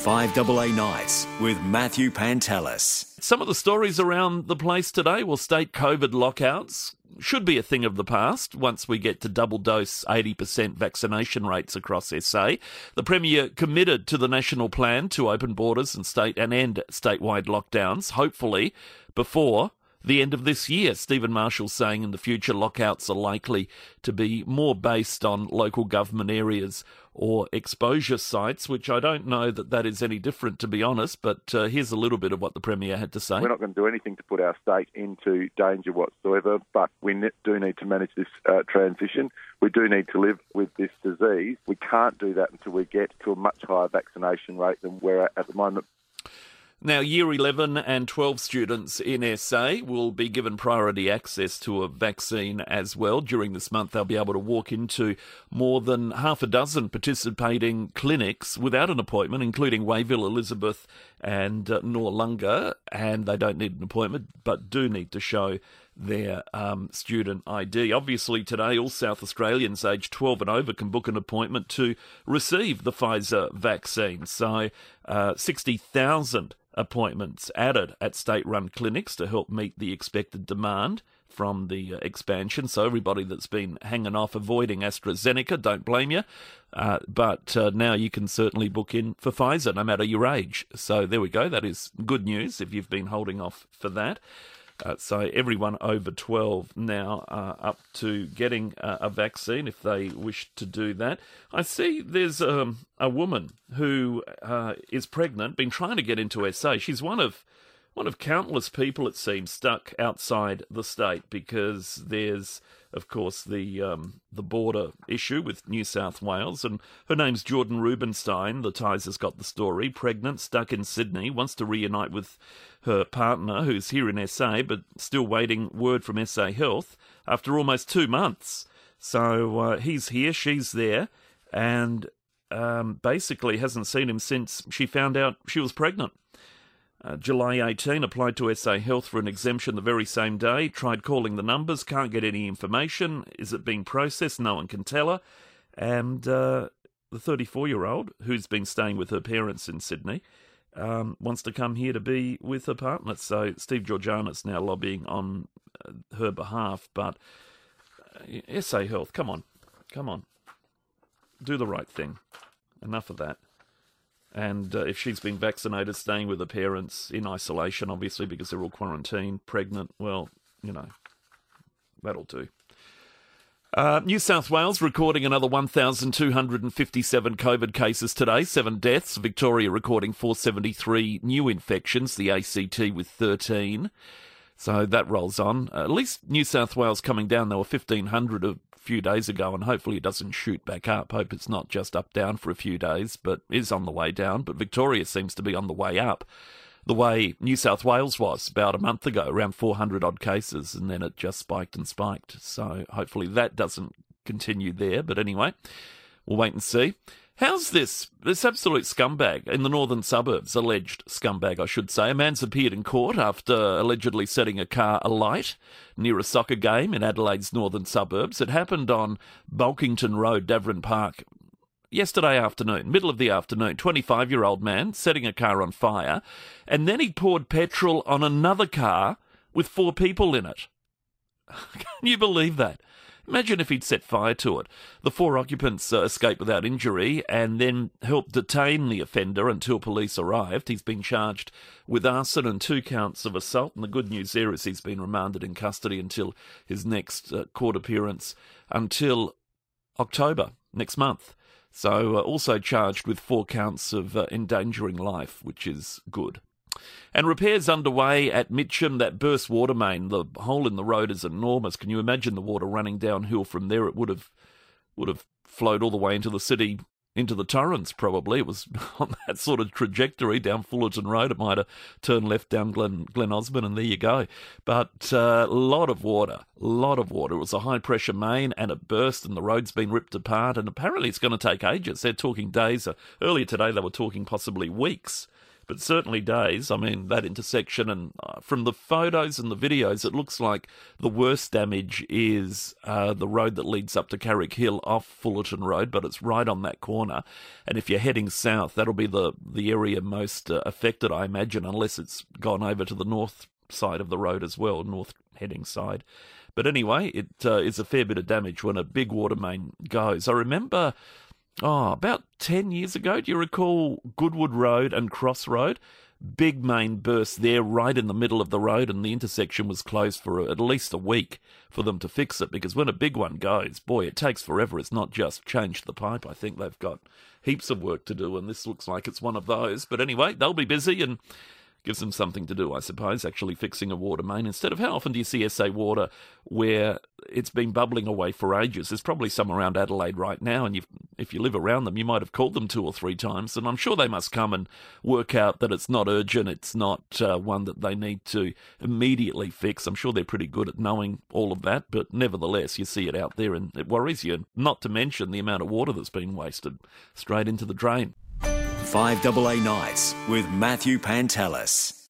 5AA Nights with Matthew Pantelis. Some of the stories around the place today will state COVID lockouts should be a thing of the past once we get to double dose 80% vaccination rates across SA. The Premier committed to the national plan to open borders and state and end statewide lockdowns, hopefully before the end of this year. Steven Marshall saying in the future lockouts are likely to be more based on local government areas or exposure sites, which I don't know that that is any different, to be honest. But uh, here's a little bit of what the Premier had to say. We're not going to do anything to put our state into danger whatsoever, but we do need to manage this uh, transition. We do need to live with this disease. We can't do that until we get to a much higher vaccination rate than we're at at the moment. Now, Year 11 and 12 students in SA will be given priority access to a vaccine as well. During this month, they'll be able to walk into more than half a dozen participating clinics without an appointment, including Wayville, Elizabeth, and uh, Noarlunga. And they don't need an appointment, but do need to show their um, student ID. Obviously, today, all South Australians aged 12 and over can book an appointment to receive the Pfizer vaccine. So, uh, 60,000 appointments added at state run clinics to help meet the expected demand from the uh, expansion. So, everybody that's been hanging off avoiding AstraZeneca, don't blame you. Uh, but uh, now you can certainly book in for Pfizer no matter your age. So, there we go. That is good news if you've been holding off for that. Uh, so everyone over 12 now are up to getting uh, a vaccine if they wish to do that. I see there's um, a woman who uh, is pregnant, been trying to get into SA. She's one of one of countless people, it seems, stuck outside the state because there's of course, the um, the border issue with New South Wales. And her name's Jordan Rubinstein. The Times has got the story. Pregnant, stuck in Sydney, wants to reunite with her partner, who's here in SA, but still waiting word from SA Health after almost two months. So uh, he's here, she's there, and um, basically hasn't seen him since she found out she was pregnant. Uh, July 18, applied to SA Health for an exemption the very same day. Tried calling the numbers, can't get any information. Is it being processed? No one can tell her. And uh, the 34 year old, who's been staying with her parents in Sydney, um, wants to come here to be with her partner. So Steve Georganas now lobbying on uh, her behalf. But uh, SA Health, come on, come on, do the right thing. Enough of that. And uh, if she's been vaccinated, staying with her parents in isolation, obviously, because they're all quarantined, pregnant, well, you know, that'll do. Uh, New South Wales recording another 1,257 COVID cases today, seven deaths. Victoria recording 473 new infections, the ACT with 13. So that rolls on. Uh, at least New South Wales coming down. There were 1,500 of few days ago, and hopefully it doesn't shoot back up. Hope it's not just up down for a few days, but is on the way down. But Victoria seems to be on the way up, the way New South Wales was about a month ago, around 400 odd cases, and then it just spiked and spiked. So hopefully that doesn't continue there. But anyway, we'll wait and see. How's this? This absolute scumbag in the northern suburbs, alleged scumbag, I should say. A man's appeared in court after allegedly setting a car alight near a soccer game in Adelaide's northern suburbs. It happened on Bulkington Road, Davoren Park, yesterday afternoon, middle of the afternoon. 25 year old man setting a car on fire, and then he poured petrol on another car with four people in it. Can you believe that? Imagine if he'd set fire to it. The four occupants uh, escaped without injury and then helped detain the offender until police arrived. He's been charged with arson and two counts of assault. And the good news there is he's been remanded in custody until his next uh, court appearance until October next month. So, uh, also charged with four counts of uh, endangering life, which is good. And repairs underway at Mitcham, that burst water main. The hole in the road is enormous. Can you imagine the water running downhill from there? It would have would have flowed all the way into the city, into the Torrens, probably. It was on that sort of trajectory down Fullarton Road. It might have turned left down Glen, Glen Osmond, and there you go. But a uh, lot of water, a lot of water. It was a high pressure main, and it burst, and the road's been ripped apart. And apparently, it's going to take ages. They're talking days. Earlier today, they were talking possibly weeks but certainly days. I mean, that intersection, and uh, from the photos and the videos, it looks like the worst damage is uh, the road that leads up to Carrick Hill off Fullarton Road, but it's right on that corner. And if you're heading south, that'll be the, the area most uh, affected, I imagine, unless it's gone over to the north side of the road as well, north heading side. But anyway, it uh, is a fair bit of damage when a big water main goes. I remember, oh, about 10 years ago, do you recall Goodwood Road and Cross Road? Big main burst there right in the middle of the road, and the intersection was closed for at least a week for them to fix it. Because when a big one goes, boy, it takes forever. It's not just change the pipe. I think they've got heaps of work to do, and this looks like it's one of those. But anyway, they'll be busy, and gives them something to do, I suppose, actually fixing a water main. Instead of how often do you see SA Water where it's been bubbling away for ages? There's probably some around Adelaide right now, and if you live around them, you might have called them two or three times, and I'm sure they must come and work out that it's not urgent, it's not uh, one that they need to immediately fix. I'm sure they're pretty good at knowing all of that, but nevertheless, you see it out there and it worries you, not to mention the amount of water that's been wasted straight into the drain. 5AA Nights with Matthew Pantelis.